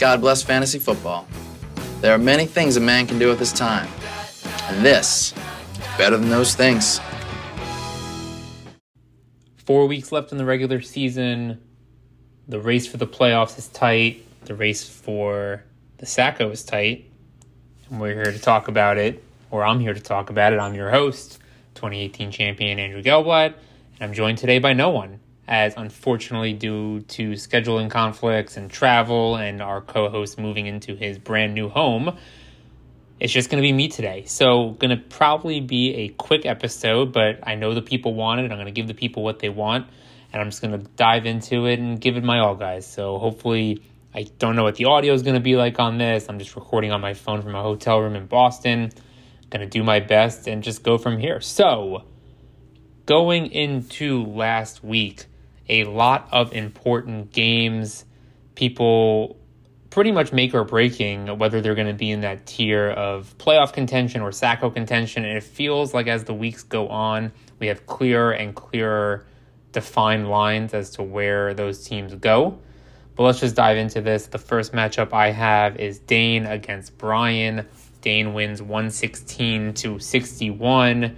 God bless fantasy football. There are many things a man can do with his time. And this is better than those things. Four weeks left in the regular season. The race for the playoffs is tight. The race for the Sacco is tight. And we're here to talk about it, or I'm here to talk about it. I'm your host, 2018 champion Andrew Gelblad, and I'm joined today by no one, as unfortunately, due to scheduling conflicts and travel and our co host moving into his brand new home, it's just going to be me today. So, going to probably be a quick episode, but I know the people want it. I'm going to give the people what they want, and I'm just going to dive into it and give it my all, guys. So, hopefully, I don't know what the audio is going to be like on this. I'm just recording on my phone from a hotel room in Boston. Going to do my best and just go from here. So, going into last week, a lot of important games. People pretty much make or breaking whether they're going to be in that tier of playoff contention or SACO contention. And it feels like as the weeks go on, we have clearer and clearer defined lines as to where those teams go. But let's just dive into this. The first matchup I have is Dane against Brian. Dane wins 116 to 61.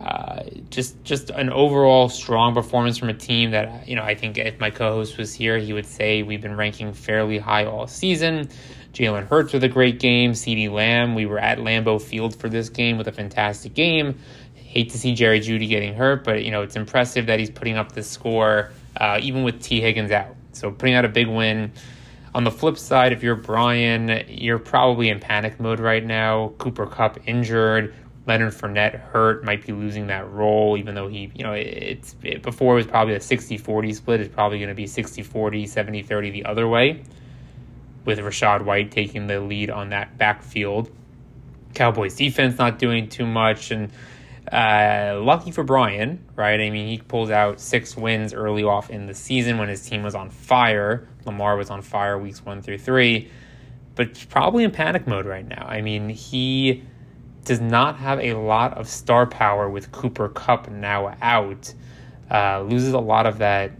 Uh, just just an overall strong performance from a team that you know I think if my co-host was here, he would say we've been ranking fairly high all season. Jalen Hurts with a great game. CeeDee Lamb, we were at Lambeau Field for this game with a fantastic game. Hate to see Jerry Jeudy getting hurt, but you know it's impressive that he's putting up this score uh, even with Tee Higgins out. So putting out a big win. On the flip side, if you're Brian, you're probably in panic mode right now. Cooper Kupp injured. Leonard Fournette hurt, might be losing that role, even though he, you know, it's it, before it was probably a 60 40 split. It's probably going to be 60 40, 70 30 the other way, with Rachaad White taking the lead on that backfield. Cowboys defense not doing too much. And uh, lucky for Brian, right? I mean, he pulls out six wins early off in the season when his team was on fire. Lamar was on fire weeks one through three, but probably in panic mode right now. I mean, he does not have a lot of star power with Cooper Kupp now out. Uh, loses a lot of that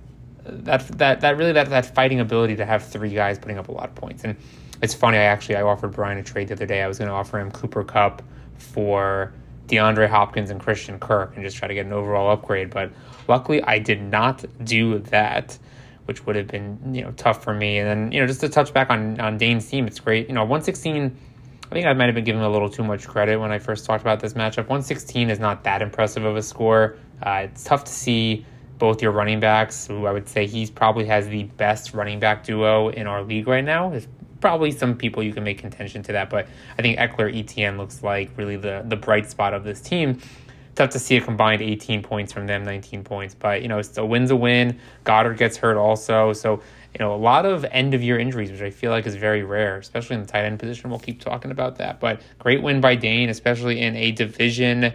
that that that really that that fighting ability to have three guys putting up a lot of points. And it's funny, I actually I offered Brian a trade the other day. I was going to offer him Cooper Kupp for DeAndre Hopkins and Christian Kirk and just try to get an overall upgrade. But luckily, I did not do that, which would have been you know tough for me. And then you know just to touch back on on Dane's team, it's great. You know, one sixteen I think I might have been giving a little too much credit when I first talked about this matchup. 116 is not that impressive of a score. Uh, it's tough to see both your running backs, who I would say he's probably has the best running back duo in our league right now. There's probably some people you can make contention to that, but I think Ekeler Etienne looks like really the the bright spot of this team. Tough to see a combined 18 points from them, 19 points, but you know, it's still wins a win. Goedert gets hurt also, so you know, a lot of end of year injuries, which I feel like is very rare, especially in the tight end position. We'll keep talking about that. But great win by Dane, especially in a division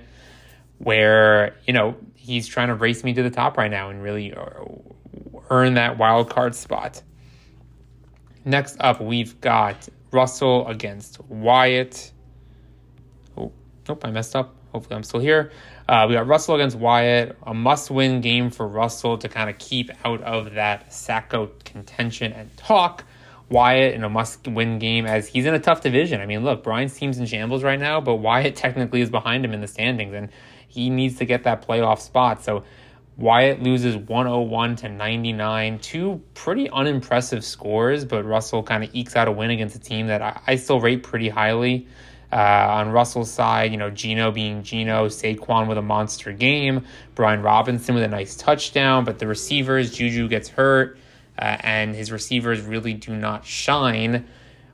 where, you know, he's trying to race me to the top right now and really uh, earn that wild card spot. Next up, we've got Russell against Wyatt. Oh, nope, I messed up. Hopefully, I'm still here. Uh, we got Russell against Wyatt, a must win game for Russell to kind of keep out of that Sacco contention and talk. Wyatt in a must win game as he's in a tough division. I mean, look, Brian's team's in shambles right now, but Wyatt technically is behind him in the standings and he needs to get that playoff spot. So Wyatt loses 101 to 99. Two pretty unimpressive scores, but Russell kind of ekes out a win against a team that I, I still rate pretty highly. Uh, on Russell's side, you know, Geno being Geno, Saquon with a monster game, Brian Robinson with a nice touchdown, but the receivers, Juju gets hurt, uh, and his receivers really do not shine.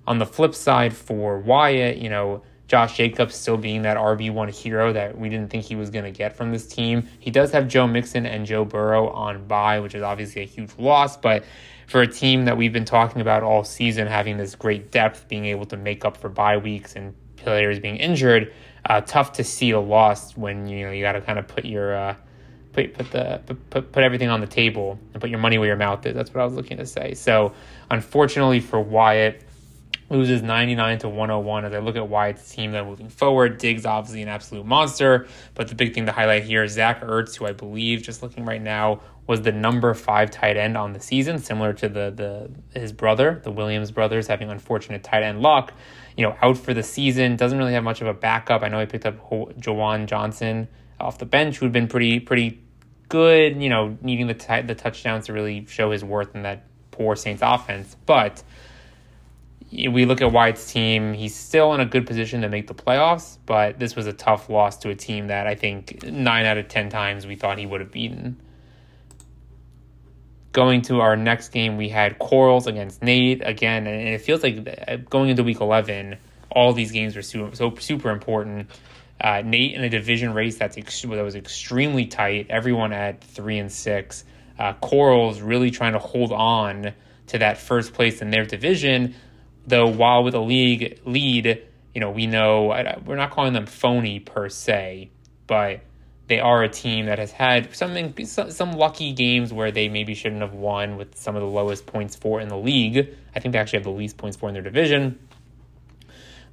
On the flip side for Wyatt, you know, Josh Jacobs still being that RB1 hero that we didn't think he was going to get from this team. He does have Joe Mixon and Joe Burrow on bye, which is obviously a huge loss, but for a team that we've been talking about all season, having this great depth, being able to make up for bye weeks and players being injured, uh, tough to see a loss when you know you got to kind of put your uh, put put the put put everything on the table and put your money where your mouth is. That's what I was looking to say. So unfortunately for Wyatt, loses 99 to 101 as I look at Wyatt's team that moving forward. Diggs obviously an absolute monster, but the big thing to highlight here is Zach Ertz, who I believe, just looking right now, was the number five tight end on the season, similar to the the his brother, the Williams brothers, having unfortunate tight end luck. You know, out for the season, doesn't really have much of a backup. I know he picked up Juwan Johnson off the bench, who'd been pretty pretty good. You know, needing the t- the touchdowns to really show his worth in that poor Saints offense, but we look at Wyatt's team, he's still in a good position to make the playoffs, but this was a tough loss to a team that I think nine out of 10 times we thought he would have beaten. Going to our next game, we had Corals against Nate again, and it feels like uh, going into week 11, all these games were super, so super important. Uh, Nate in a division race that's ex- that was extremely tight, everyone at three and six. Uh, Corals really trying to hold on to that first place in their division though while with a league lead, you know, we know we're not calling them phony per se, but they are a team that has had something some lucky games where they maybe shouldn't have won with some of the lowest points for in the league. I think they actually have the least points for in their division.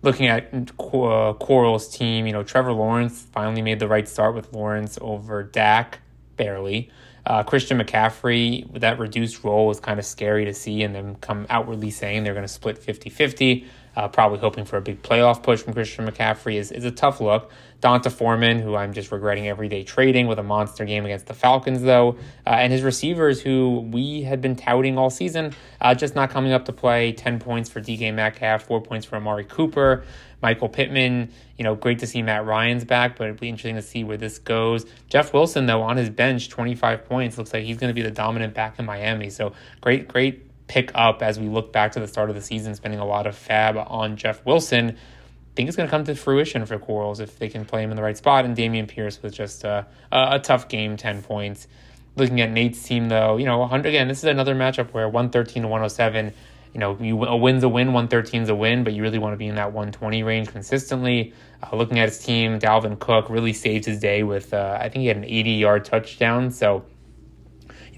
Looking at uh, Coral's team, you know, Trevor Lawrence finally made the right start with Lawrence over Dak, barely. Uh, Christian McCaffrey, that reduced role, was kind of scary to see, and them come outwardly saying they're going to split 50 50. Uh, probably hoping for a big playoff push from Christian McCaffrey is, is a tough look. D'Onta Foreman, who I'm just regretting every day trading with a monster game against the Falcons, though, uh, and his receivers, who we had been touting all season, uh, just not coming up to play. 10 points for DK Metcalf, 4 points for Amari Cooper. Michael Pittman, you know, great to see Matt Ryan's back, but it'll be interesting to see where this goes. Jeff Wilson, though, on his bench, 25 points. Looks like he's going to be the dominant back in Miami. So great, great pick up as we look back to the start of the season, spending a lot of fab on Jeff Wilson. I think it's going to come to fruition for Corals if they can play him in the right spot. And Dameon Pierce was just a, a, tough game, 10 points. Looking at Nate's team, though, you know, 100, again, this is another matchup where 113 to 107 you know, you, a win's a win, 113 is a win, but you really want to be in that 120 range consistently. Uh, looking at his team, Dalvin Cook really saved his day with, uh, I think he had an 80 yard touchdown. So,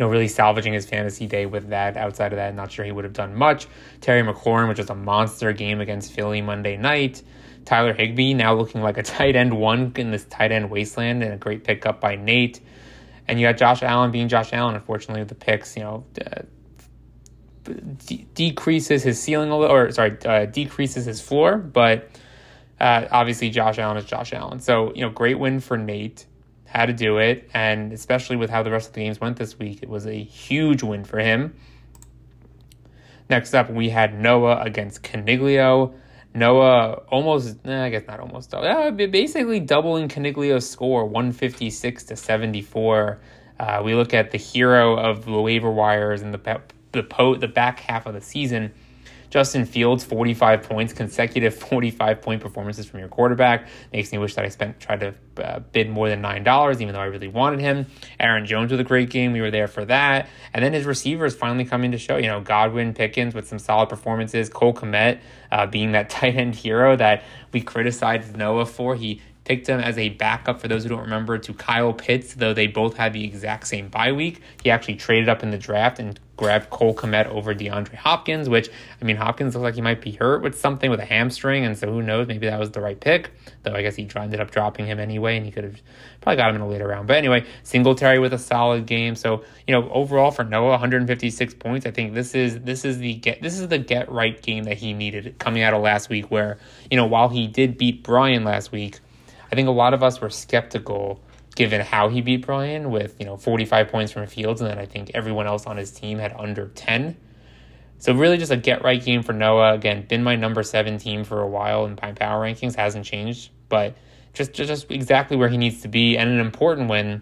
you know, really salvaging his fantasy day with that. Outside of that, not sure he would have done much. Terry McLaurin, which was a monster game against Philly Monday night. Tyler Higbee now looking like a tight end one in this tight end wasteland and a great pickup by Nate. And you got Josh Allen being Josh Allen, unfortunately, with the picks, you know, uh, de- decreases his ceiling a little, or sorry, uh, decreases his floor. But uh, obviously, Josh Allen is Josh Allen. So you know, great win for Nate. Had to do it, and especially with how the rest of the games went this week, it was a huge win for him. Next up, we had Noah against Caniglio. Noah almost, eh, I guess not almost, uh, basically doubling Caniglio's score, 156 to 74. Uh, we look at the hero of the waiver wires and the the po- the back half of the season. Justin Fields, 45 points, consecutive 45 point performances from your quarterback. Makes me wish that I spent tried to uh, bid more than $9, even though I really wanted him. Aaron Jones with a great game. We were there for that. And then his receivers finally coming to show. You know, Godwin, Pickens with some solid performances. Cole Kmet uh, being that tight end hero that we criticized Noah for. He picked him as a backup for those who don't remember to Kyle Pitts, though they both had the exact same bye week. He actually traded up in the draft and grabbed Cole Kmet over DeAndre Hopkins, which I mean Hopkins looks like he might be hurt with something with a hamstring, and so who knows, maybe that was the right pick. Though I guess he ended up dropping him anyway, and he could have probably got him in a later round. But anyway, Singletary with a solid game. So you know, overall for Noah, 156 points. I think this is this is the get this is the get right game that he needed coming out of last week, where you know while he did beat Brian last week I think a lot of us were skeptical given how he beat Brian with, you know, 45 points from Fields, and then I think everyone else on his team had under 10. So really just a get right game for Noah. Again, been my number seven team for a while in my power rankings, hasn't changed, but just, just exactly where he needs to be and an important win,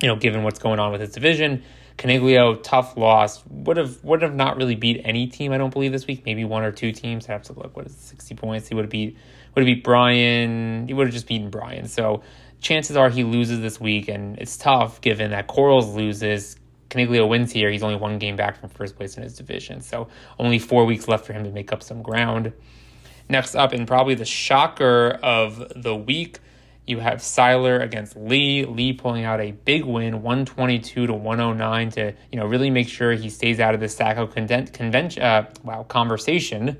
you know, given what's going on with his division. Caniglio, tough loss. Would have would have not really beat any team, I don't believe, this week. Maybe one or two teams. I have to look. What is it, 60 points? He would have beat would have beat Brian. He would have just beaten Brian. So chances are he loses this week, and it's tough given that Corals loses. Caniglio wins here. He's only one game back from first place in his division. So only four weeks left for him to make up some ground. Next up, and probably the shocker of the week, you have Seiler against Lee. Lee pulling out a big win, 122 to 109 to, you know, really make sure he stays out of the Sacco convention, uh, wow, conversation.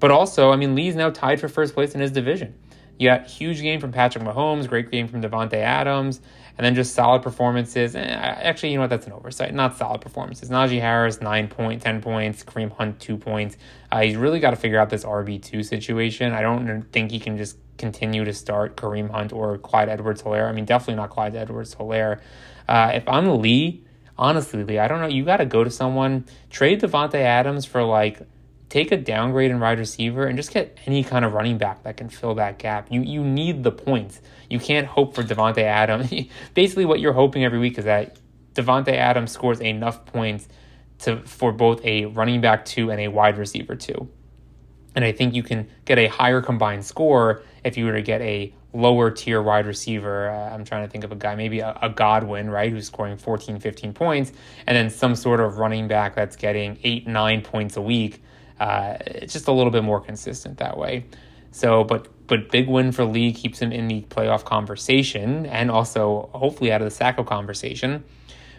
But also, I mean, Lee's now tied for first place in his division. You got huge game from Patrick Mahomes, great game from Davante Adams, and then just solid performances. Eh, actually, you know what? That's an oversight. Not solid performances. Najee Harris, 9 point, 10 points. Kareem Hunt, 2 points. Uh, he's really got to figure out this RB2 situation. I don't think he can just continue to start Kareem Hunt or Clyde Edwards Helaire. I mean, definitely not Clyde Edwards Helaire. Uh, if I'm Lee, honestly, Lee, I don't know. You got to go to someone, trade Davante Adams for like take a downgrade in wide receiver and just get any kind of running back that can fill that gap. You you need the points. You can't hope for Davante Adams. Basically, what you're hoping every week is that Davante Adams scores enough points to for both a running back two and a wide receiver two. And I think you can get a higher combined score if you were to get a lower tier wide receiver. Uh, I'm trying to think of a guy, maybe a, a, Godwin, right, who's scoring 14, 15 points, and then some sort of running back that's getting eight, nine points a week uh, it's just a little bit more consistent that way. So, but but big win for Lee keeps him in the playoff conversation and also hopefully out of the Sacco conversation.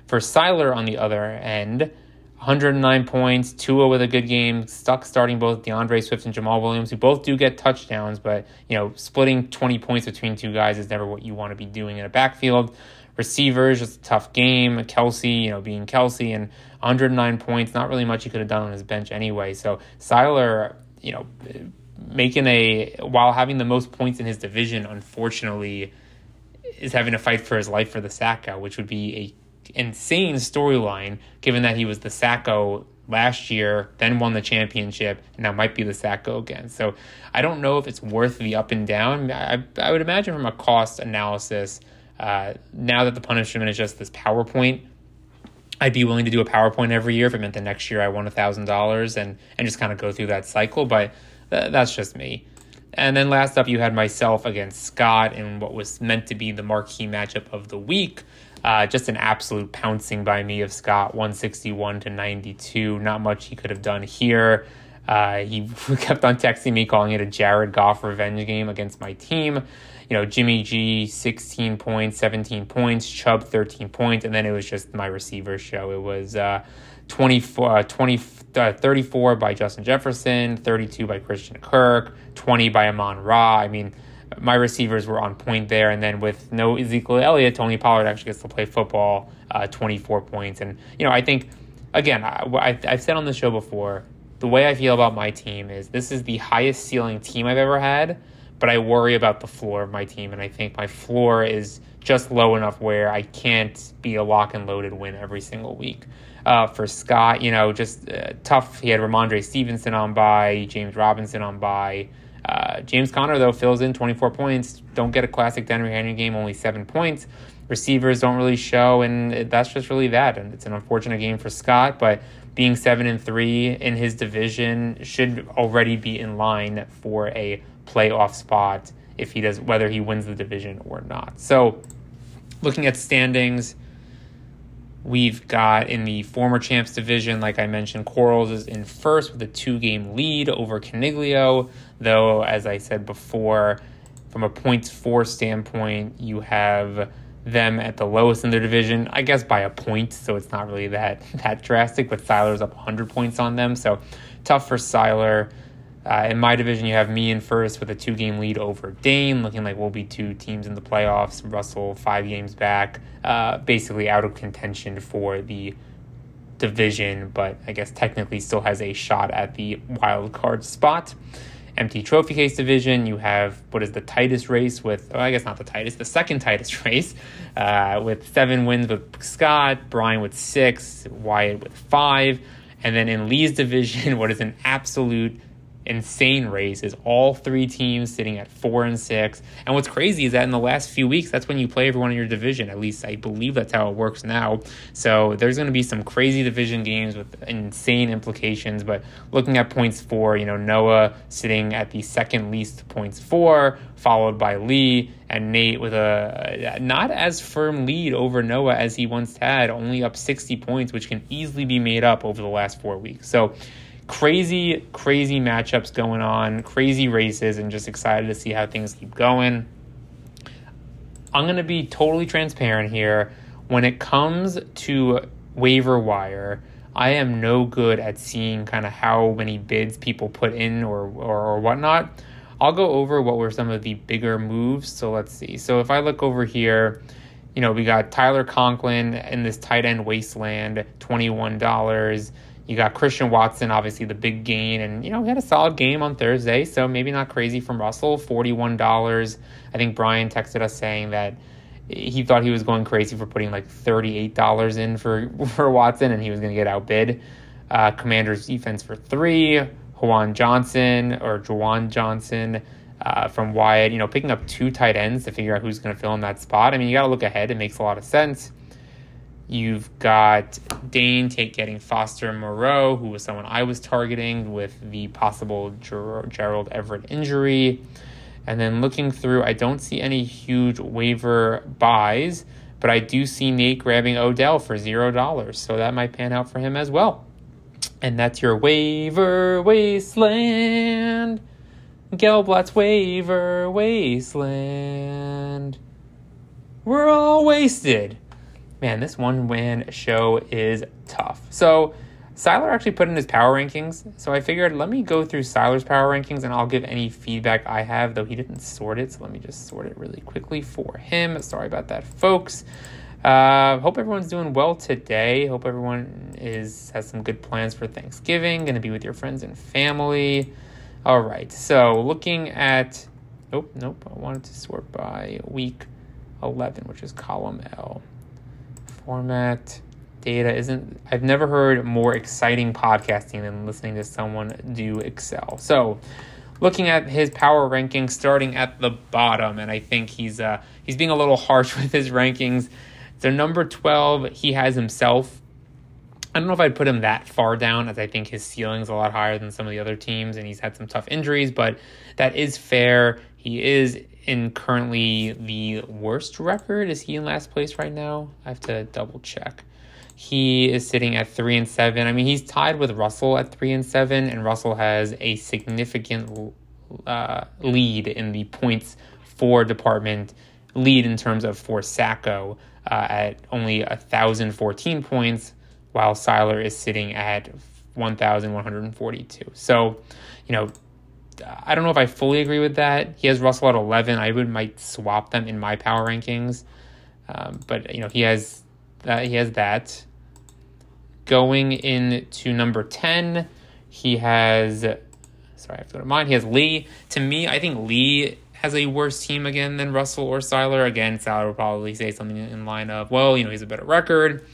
For Seiler on the other end, 109 points, Tua with a good game, stuck starting both D'Andre Swift and Jamaal Williams, who both do get touchdowns, but you know, splitting 20 points between two guys is never what you want to be doing in a backfield. Receivers, just a tough game. Kelce, you know, being Kelce, and 109 points, not really much he could have done on his bench anyway. So Seiler, you know, making a while having the most points in his division, unfortunately, is having to fight for his life for the Sacco, which would be a insane storyline given that he was the Sacco last year, then won the championship, and now might be the Sacco again. So I don't know if it's worth the up and down. I, I would imagine from a cost analysis uh, now that the punishment is just this PowerPoint, I'd be willing to do a PowerPoint every year if it meant the next year I won a thousand dollars and and just kind of go through that cycle. But th- that's just me. And then last up, you had myself against Scott in what was meant to be the marquee matchup of the week. Uh, just an absolute pouncing by me of Scott, 161 to 92. Not much he could have done here. Uh, he kept on texting me, calling it a Jared Goff revenge game against my team you know, Jimmy G, 16 points, 17 points, Chubb, 13 points, and then it was just my receiver show. It was uh, 24, uh, 20, uh, 34 by Justin Jefferson, 32 by Christian Kirk, 20 by Amon Ra. I mean, my receivers were on point there. And then with no Ezekiel Elliott, Tony Pollard actually gets to play football, uh, 24 points. And, you know, I think, again, I, I've said on the show before, the way I feel about my team is this is the highest ceiling team I've ever had but I worry about the floor of my team, and I think my floor is just low enough where I can't be a lock and loaded win every single week. Uh, for Scott, you know, just uh, tough. He had Rhamondre Stevenson on by, James Robinson on by. Uh, James Conner, though, fills in 24 points. Don't get a classic Derrick Henry game, only seven points. Receivers don't really show, and that's just really that. And it's an unfortunate game for Scott, but being seven and three in his division should already be in line for a playoff spot if he does whether he wins the division or not. So looking at standings, we've got in the former champs division, like I mentioned, Corals is in first with a two game lead over Caniglio, though as I said before, from a points for standpoint, you have them at the lowest in their division, I guess by a point, so it's not really that that drastic, but Seiler's up 100 points on them, so tough for Seiler. Uh, in my division, you have me in first with a two game lead over Dane, looking like we'll be two teams in the playoffs. Russell, five games back, uh, basically out of contention for the division, but I guess technically still has a shot at the wild card spot. Empty trophy case division, you have what is the tightest race with, oh, I guess not the tightest, the second tightest race, uh, with seven wins with Scott, Brian with six, Wyatt with five. And then in Lee's division, what is an absolute insane race is all three teams sitting at four and six. And what's crazy is that in the last few weeks, that's when you play everyone in your division. At least I believe that's how it works now. So there's going to be some crazy division games with insane implications. But looking at points for, you know, Noah sitting at the second least points four, followed by Lee and Nate with a not as firm lead over Noah as he once had, only up 60 points, which can easily be made up over the last four weeks. So crazy, crazy matchups going on, crazy races, and just excited to see how things keep going. I'm going to be totally transparent here. When it comes to waiver wire, I am no good at seeing kind of how many bids people put in or, or, or whatnot. I'll go over what were some of the bigger moves. So let's see. So if I look over here, you know, we got Tyler Conklin in this tight end wasteland, $21. You got Christian Watson, obviously the big gain, and you know, he had a solid game on Thursday, so maybe not crazy from Russell, $41. I think Brian texted us saying that he thought he was going crazy for putting like $38 in for, for Watson and he was going to get outbid. Uh, Commanders defense for three, Juwan Johnson or Juwan Johnson uh, from Wyatt, you know, picking up two tight ends to figure out who's going to fill in that spot. I mean, you got to look ahead. It makes a lot of sense. You've got Dane take getting Foster Moreau, who was someone I was targeting with the possible Ger- Gerald Everett injury. And then looking through, I don't see any huge waiver buys, but I do see Nate grabbing Odell for zero dollars, so that might pan out for him as well. And that's your waiver wasteland. Gelblatt's waiver wasteland. We're all wasted. Man, this one win show is tough. So Siler actually put in his power rankings, so I figured let me go through Siler's power rankings and I'll give any feedback I have, though he didn't sort it, so let me just sort it really quickly for him. Sorry about that, folks. Uh, hope everyone's doing well today. Hope everyone is has some good plans for Thanksgiving. Going to be with your friends and family. All right. So looking at, nope, nope. I wanted to sort by week eleven, which is column L. Format data isn't I've never heard more exciting podcasting than listening to someone do Excel. So, looking at his power rankings starting at the bottom and I think he's uh he's being a little harsh with his rankings. So number 12, he has himself. I don't know if I'd put him that far down as I think his ceiling's a lot higher than some of the other teams and he's had some tough injuries, but that is fair. He is in currently the worst record. Is he in last place right now? I have to double check. He is sitting at three and seven. I mean, he's tied with Russell at three and seven, and Russell has a significant uh, lead in the points for department lead in terms of for Sacco uh, at only a thousand fourteen points, while Siler is sitting at one thousand one hundred forty-two. So, you know, I don't know if I fully agree with that. He has Russell at eleven. I would might swap them in my power rankings, um, but you know he has uh, he has that. Going into number 10, he has, sorry, I have to go to mine. He has Lee. To me, I think Lee has a worse team again than Russell or Siler. Again, Siler will probably say something in line of, well, you know, he's a better record.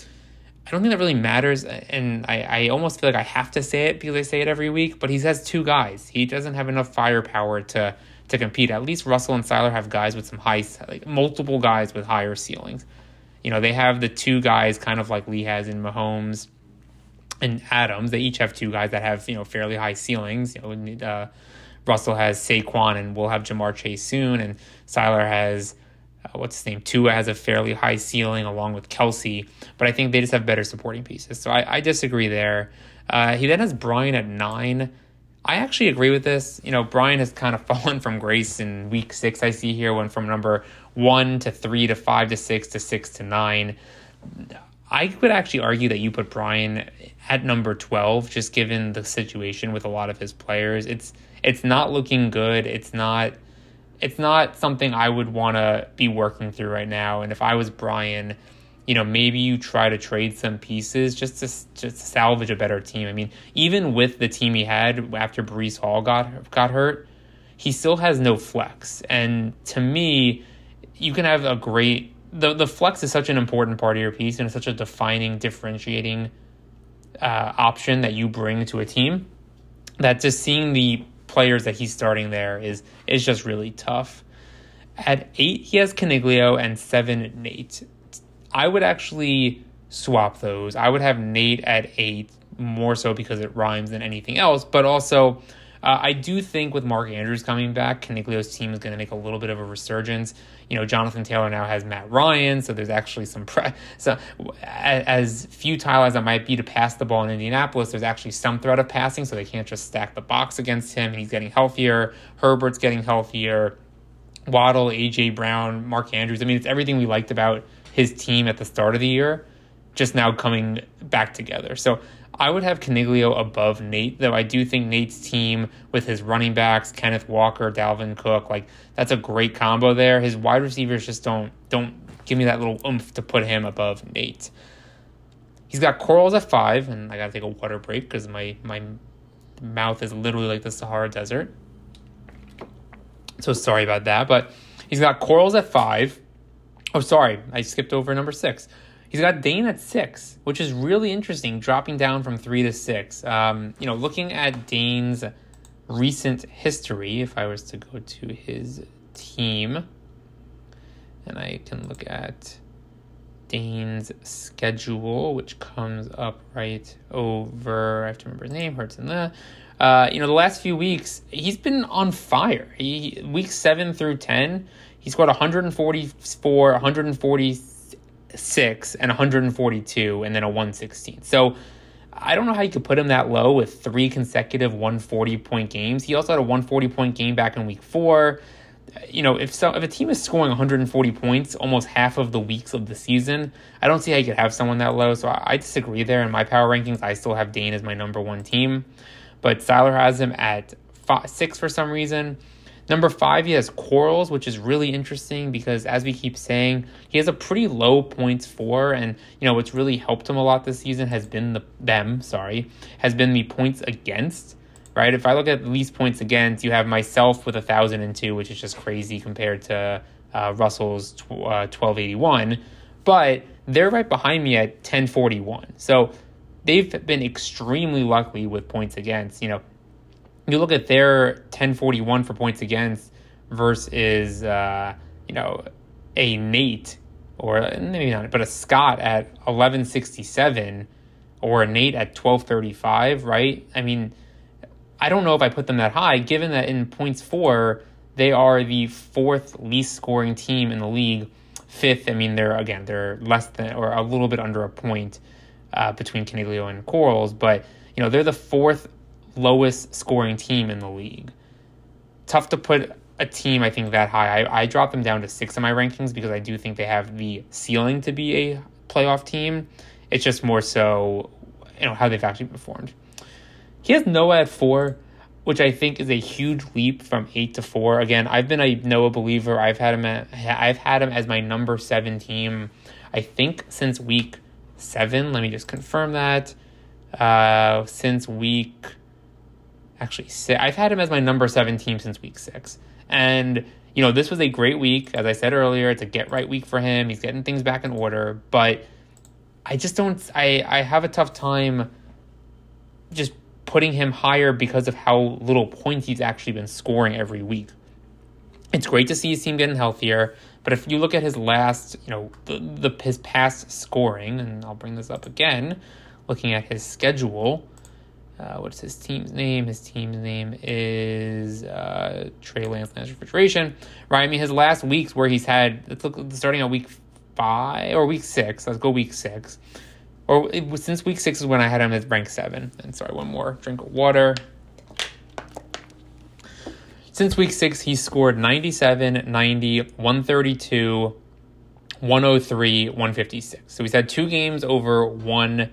I don't think that really matters. And I, I almost feel like I have to say it because I say it every week, but he has two guys. He doesn't have enough firepower to to compete. At least Russell and Siler have guys with some high, like multiple guys with higher ceilings. You know, they have the two guys kind of like Lee has in Mahomes and Adams. They each have two guys that have you know fairly high ceilings. You know, uh, Russell has Saquon, and we'll have Ja'Marr Chase soon, and Siler has. Uh, what's his name? Tua has a fairly high ceiling along with Kelce, but I think they just have better supporting pieces. So I, I disagree there. Uh, he then has Brian at nine. I actually agree with this. You know, Brian has kind of fallen from grace in week six. I see here went from number one to three to five to six to six to nine. I would actually argue that you put Brian at number 12 just given the situation with a lot of his players. It's it's not looking good. It's not it's not something I would want to be working through right now. And if I was Brian, you know, maybe you try to trade some pieces just to just to salvage a better team. I mean, even with the team he had after Breece Hall got got hurt, he still has no flex. And to me, you can have a great the the flex is such an important part of your piece and it's such a defining, differentiating uh, option that you bring to a team. That just seeing the players that he's starting there is is just really tough. At eight, he has Caniglio and seven Nate. I would actually swap those. I would have Nate at eight more so because it rhymes than anything else, but also uh, I do think with Mark Andrews coming back, Caniglio's team is going to make a little bit of a resurgence. You know, Jonathan Taylor now has Matt Ryan, so there's actually some pre- so as futile as it might be to pass the ball in Indianapolis, there's actually some threat of passing, so they can't just stack the box against him. He's getting healthier. Herbert's getting healthier. Waddle, AJ Brown, Mark Andrews. I mean, it's everything we liked about his team at the start of the year, just now coming back together. So I would have Caniglio above Nate, though I do think Nate's team with his running backs, Kenneth Walker, Dalvin Cook, like that's a great combo there. His wide receivers just don't don't give me that little oomph to put him above Nate. He's got corals at five, and I gotta take a water break because my my mouth is literally like the Sahara Desert. So sorry about that, but he's got corals at five. Oh, sorry, I skipped over number six. He's got Dane at six, which is really interesting, dropping down from three to six. Um, you know, looking at Dane's recent history, if I was to go to his team, and I can look at Dane's schedule, which comes up right over. I have to remember his name. Hurts in the. Uh, you know, the last few weeks he's been on fire. He week seven through ten, he scored 144, 146, and 142, and then a 116. So I don't know how you could put him that low with three consecutive 140 point games. He also had a 140 point game back in week four. You know, if so, if a team is scoring 140 points almost half of the weeks of the season, I don't see how you could have someone that low. So I, I disagree there. In my power rankings, I still have Dane as my number one team, but Siler has him at five, six for some reason. Number five, he has Corals, which is really interesting because, as we keep saying, he has a pretty low points for, and you know what's really helped him a lot this season has been the them. Sorry, has been the points against. Right, if I look at least points against, you have myself with a thousand and two, which is just crazy compared to uh, Russell's uh, twelve eighty one, but they're right behind me at ten forty one. So they've been extremely lucky with points against. You know, you look at their 1041 for points against versus uh, you know a Nate or maybe not, but a Scott at 1167 or a Nate at 1235, right? I mean, I don't know if I put them that high, given that in points for they are the fourth least scoring team in the league. Fifth, I mean, they're again they're less than or a little bit under a point uh, between Caniglio and Corals, but you know they're the fourth lowest scoring team in the league. Tough to put a team, I think, that high. I, I dropped them down to six in my rankings because I do think they have the ceiling to be a playoff team. It's just more so, you know, how they've actually performed. He has Noah at four, which I think is a huge leap from eight to four. Again, I've been a Noah believer. I've had him at, I've had him as my number seven team. I think since week seven. Let me just confirm that. Uh, since week actually six. I've had him as my number seven team since week six. And, you know, this was a great week. As I said earlier, it's a get right week for him. He's getting things back in order. But I just don't, I, I have a tough time just putting him higher because of how little points he's actually been scoring every week. It's great to see his team getting healthier. But if you look at his last, you know, the, the his past scoring, and I'll bring this up again, looking at his schedule, uh, what's his team's name? His team's name is uh, Trey Lance Lance Refrigeration. Right. I mean, his last weeks where he's had, let's look starting at week five or week six. Let's go week six. Or it, since week six is when I had him as rank seven. And sorry, one more drink of water. Since week six, he scored 97, 90, 132, 103, 156. So he's had two games over one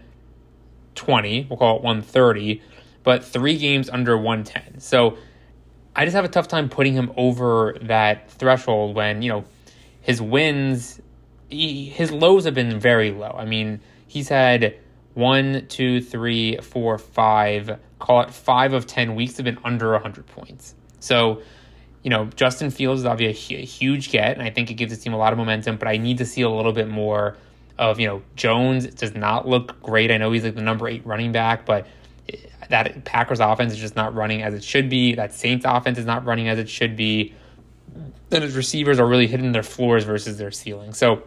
120, we'll call it 130, but three games under 110. So I just have a tough time putting him over that threshold when, you know, his wins, he, his lows have been very low. I mean, he's had one, two, three, four, five, call it five of 10 weeks have been under 100 points. So, you know, Justin Fields is obviously a, a huge get, and I think it gives the team a lot of momentum, but I need to see a little bit more of, you know, Jones does not look great. I know he's like the number eight running back, but that Packers offense is just not running as it should be. That Saints offense is not running as it should be. And his receivers are really hitting their floors versus their ceiling. So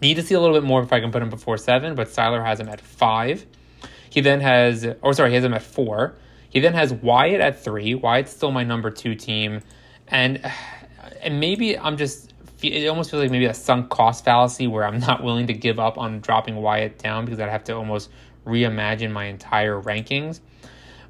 need to see a little bit more if I can put him before seven, but Siler has him at five. He then has, or sorry, he has him at four. He then has Wyatt at three. Wyatt's still my number two team. And and maybe I'm just it almost feels like maybe a sunk cost fallacy where I'm not willing to give up on dropping Wyatt down because I'd have to almost reimagine my entire rankings.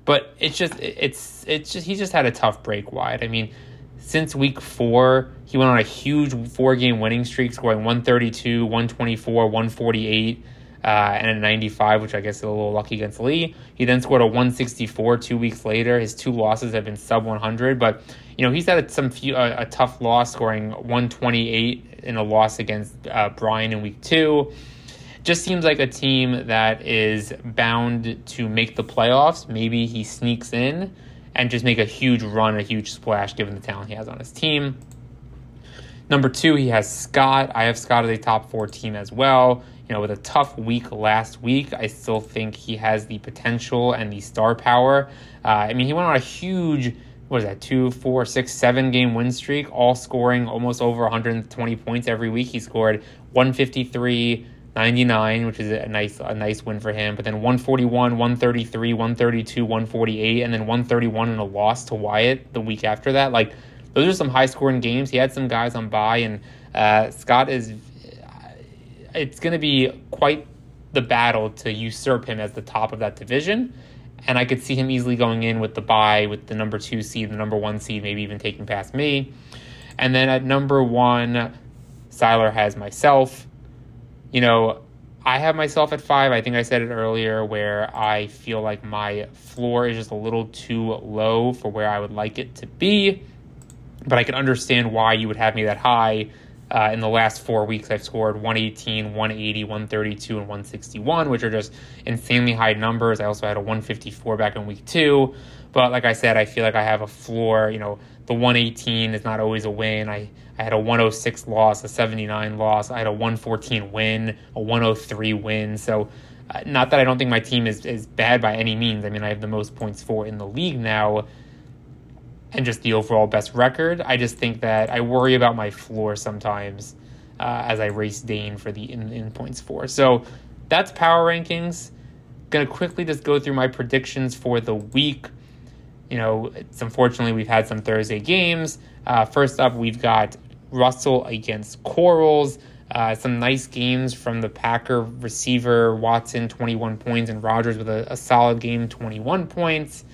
But it's just it's it's just he just had a tough break Wyatt. I mean, since week four, he went on a huge four game winning streak, scoring 132, 124, 148. Uh, and a 95, which I guess is a little lucky against Lee. He then scored a 164 two weeks later. His two losses have been sub 100, but you know he's had some few, uh, a tough loss, scoring 128 in a loss against uh, Brian in week two. Just seems like a team that is bound to make the playoffs. Maybe he sneaks in and just make a huge run, a huge splash, given the talent he has on his team. Number two, he has Scott. I have Scott as a top four team as well. Know, with a tough week last week, I still think he has the potential and the star power. Uh, I mean, he went on a huge, what is that, two, four, six, seven game win streak, all scoring almost over 120 points every week. He scored 153, 99, which is a nice a nice win for him. But then 141, 133, 132, 148, and then 131 in a loss to Wyatt the week after that. Like those are some high scoring games. He had some guys on by, and uh, Scott is. It's going to be quite the battle to usurp him as the top of that division. And I could see him easily going in with the buy, with the number two seed, the number one seed, maybe even taking past me. And then at number one, Seiler has myself you know, I have myself at five. I think I said it earlier where I feel like my floor is just a little too low for where I would like it to be. But I can understand why you would have me that high. Uh, in the last four weeks, I've scored 118, 180, 132, and 161, which are just insanely high numbers. I also had a 154 back in week two. But like I said, I feel like I have a floor. You know, the 118 is not always a win. I I had a 106 loss, a 79 loss. I had a 114 win, a 103 win. So, uh, not that I don't think my team is, is bad by any means. I mean, I have the most points for in the league now and just the overall best record. I just think that I worry about my floor sometimes uh, as I race Dane for the in, in points for. So, that's power rankings. Gonna quickly just go through my predictions for the week. You know, it's unfortunately we've had some Thursday games. Uh, first up, we've got Russell against Corals. Uh, some nice games from the Packer receiver Watson, 21 points, and Rodgers with a, a solid game, 21 points.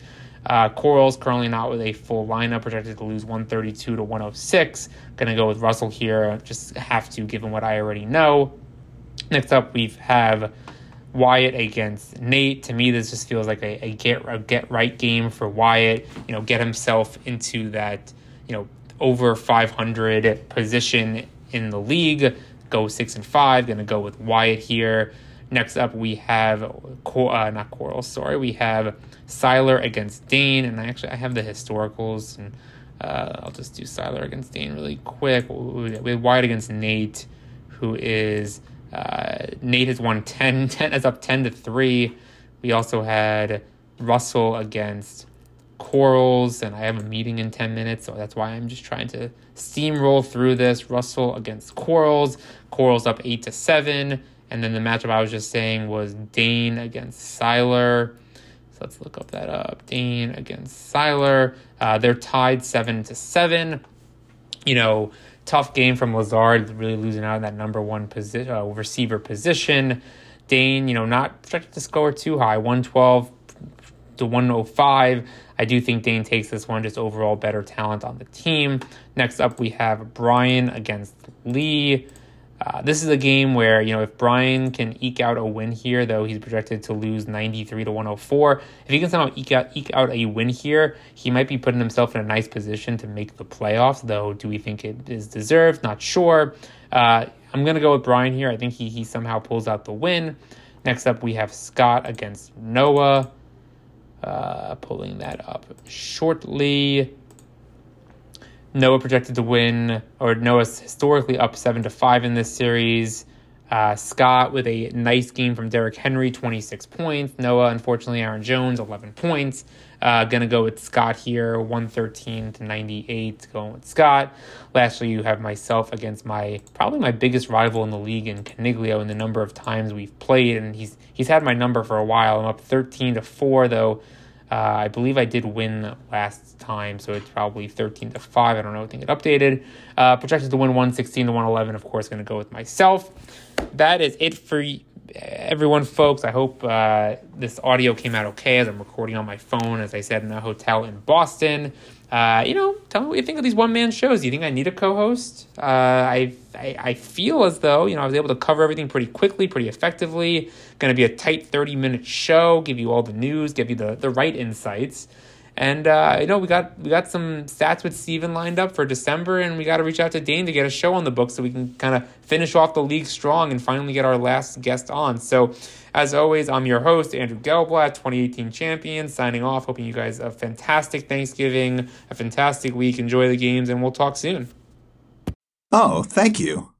Uh, Corals currently not with a full lineup, projected to lose 132 to 106. Going to go with Russell here. Just have to, given what I already know. Next up, we have Wyatt against Nate. To me, this just feels like a, a get a get right game for Wyatt. You know, get himself into that you know over 500 position in the league. Go six and five. To go with Wyatt here. Next up, we have Cor- uh, not Coral. Sorry, we have Seiler against Dane, and I actually I have the historicals, and uh, I'll just do Seiler against Dane really quick. With Wyatt against Nate, who is uh, Nate has won 10, 10 is up 10 to 3. We also had Russell against corals, and I have a meeting in 10 minutes, so that's why I'm just trying to steamroll through this. Russell against corals, corals up 8 to 7, and then the matchup I was just saying was Dane against Seiler. So let's look up that up. Dane against Seiler. Uh, they're tied 7 to 7. You know, tough game from Lazard, really losing out in that number one position, uh, receiver position. Dane, you know, not projected to score too high, 112 to 105. I do think Dane takes this one, just overall better talent on the team. Next up, we have Brian against Lee. Uh, this is a game where, you know, if Brian can eke out a win here, though he's projected to lose 93 to 104, if he can somehow eke out, eke out a win here, he might be putting himself in a nice position to make the playoffs, though do we think it is deserved? Not sure. Uh, I'm to go with Brian here. I think he, he somehow pulls out the win. Next up, we have Scott against Noah. Uh, pulling that up shortly. Noah projected to win, or Noah's historically up seven to five in this series. Uh, Scott with a nice game from Derrick Henry, 26 points. Noah, unfortunately, Aaron Jones, 11 points. Uh, gonna go with Scott here, 113 to 98. Going with Scott. Lastly, you have myself against my probably my biggest rival in the league in Caniglio in the number of times we've played, and he's he's had my number for a while. I'm up 13 to four though. Uh, I believe I did win last time, so it's probably 13 to 5. I don't know, I think it updated. Uh, projected to win 116 to 111, of course, going to go with myself. That is it for everyone, folks, I hope uh, this audio came out okay as I'm recording on my phone, as I said, in a hotel in Boston. Uh, you know, tell me what you think of these one man shows. Do you think I need a co host? Uh, I, I, I feel as though, you know, I was able to cover everything pretty quickly, pretty effectively. Going to be a tight 30 minute show, give you all the news, give you the, the right insights. And uh, you know, we got we got some stats with Steven lined up for December, and we got to reach out to Dane to get a show on the book so we can kind of finish off the league strong and finally get our last guest on. So, as always, I'm your host Andrew Gelblatt, 2018 champion, signing off. Hoping you guys a fantastic Thanksgiving, a fantastic week. Enjoy the games, and we'll talk soon. Oh, thank you.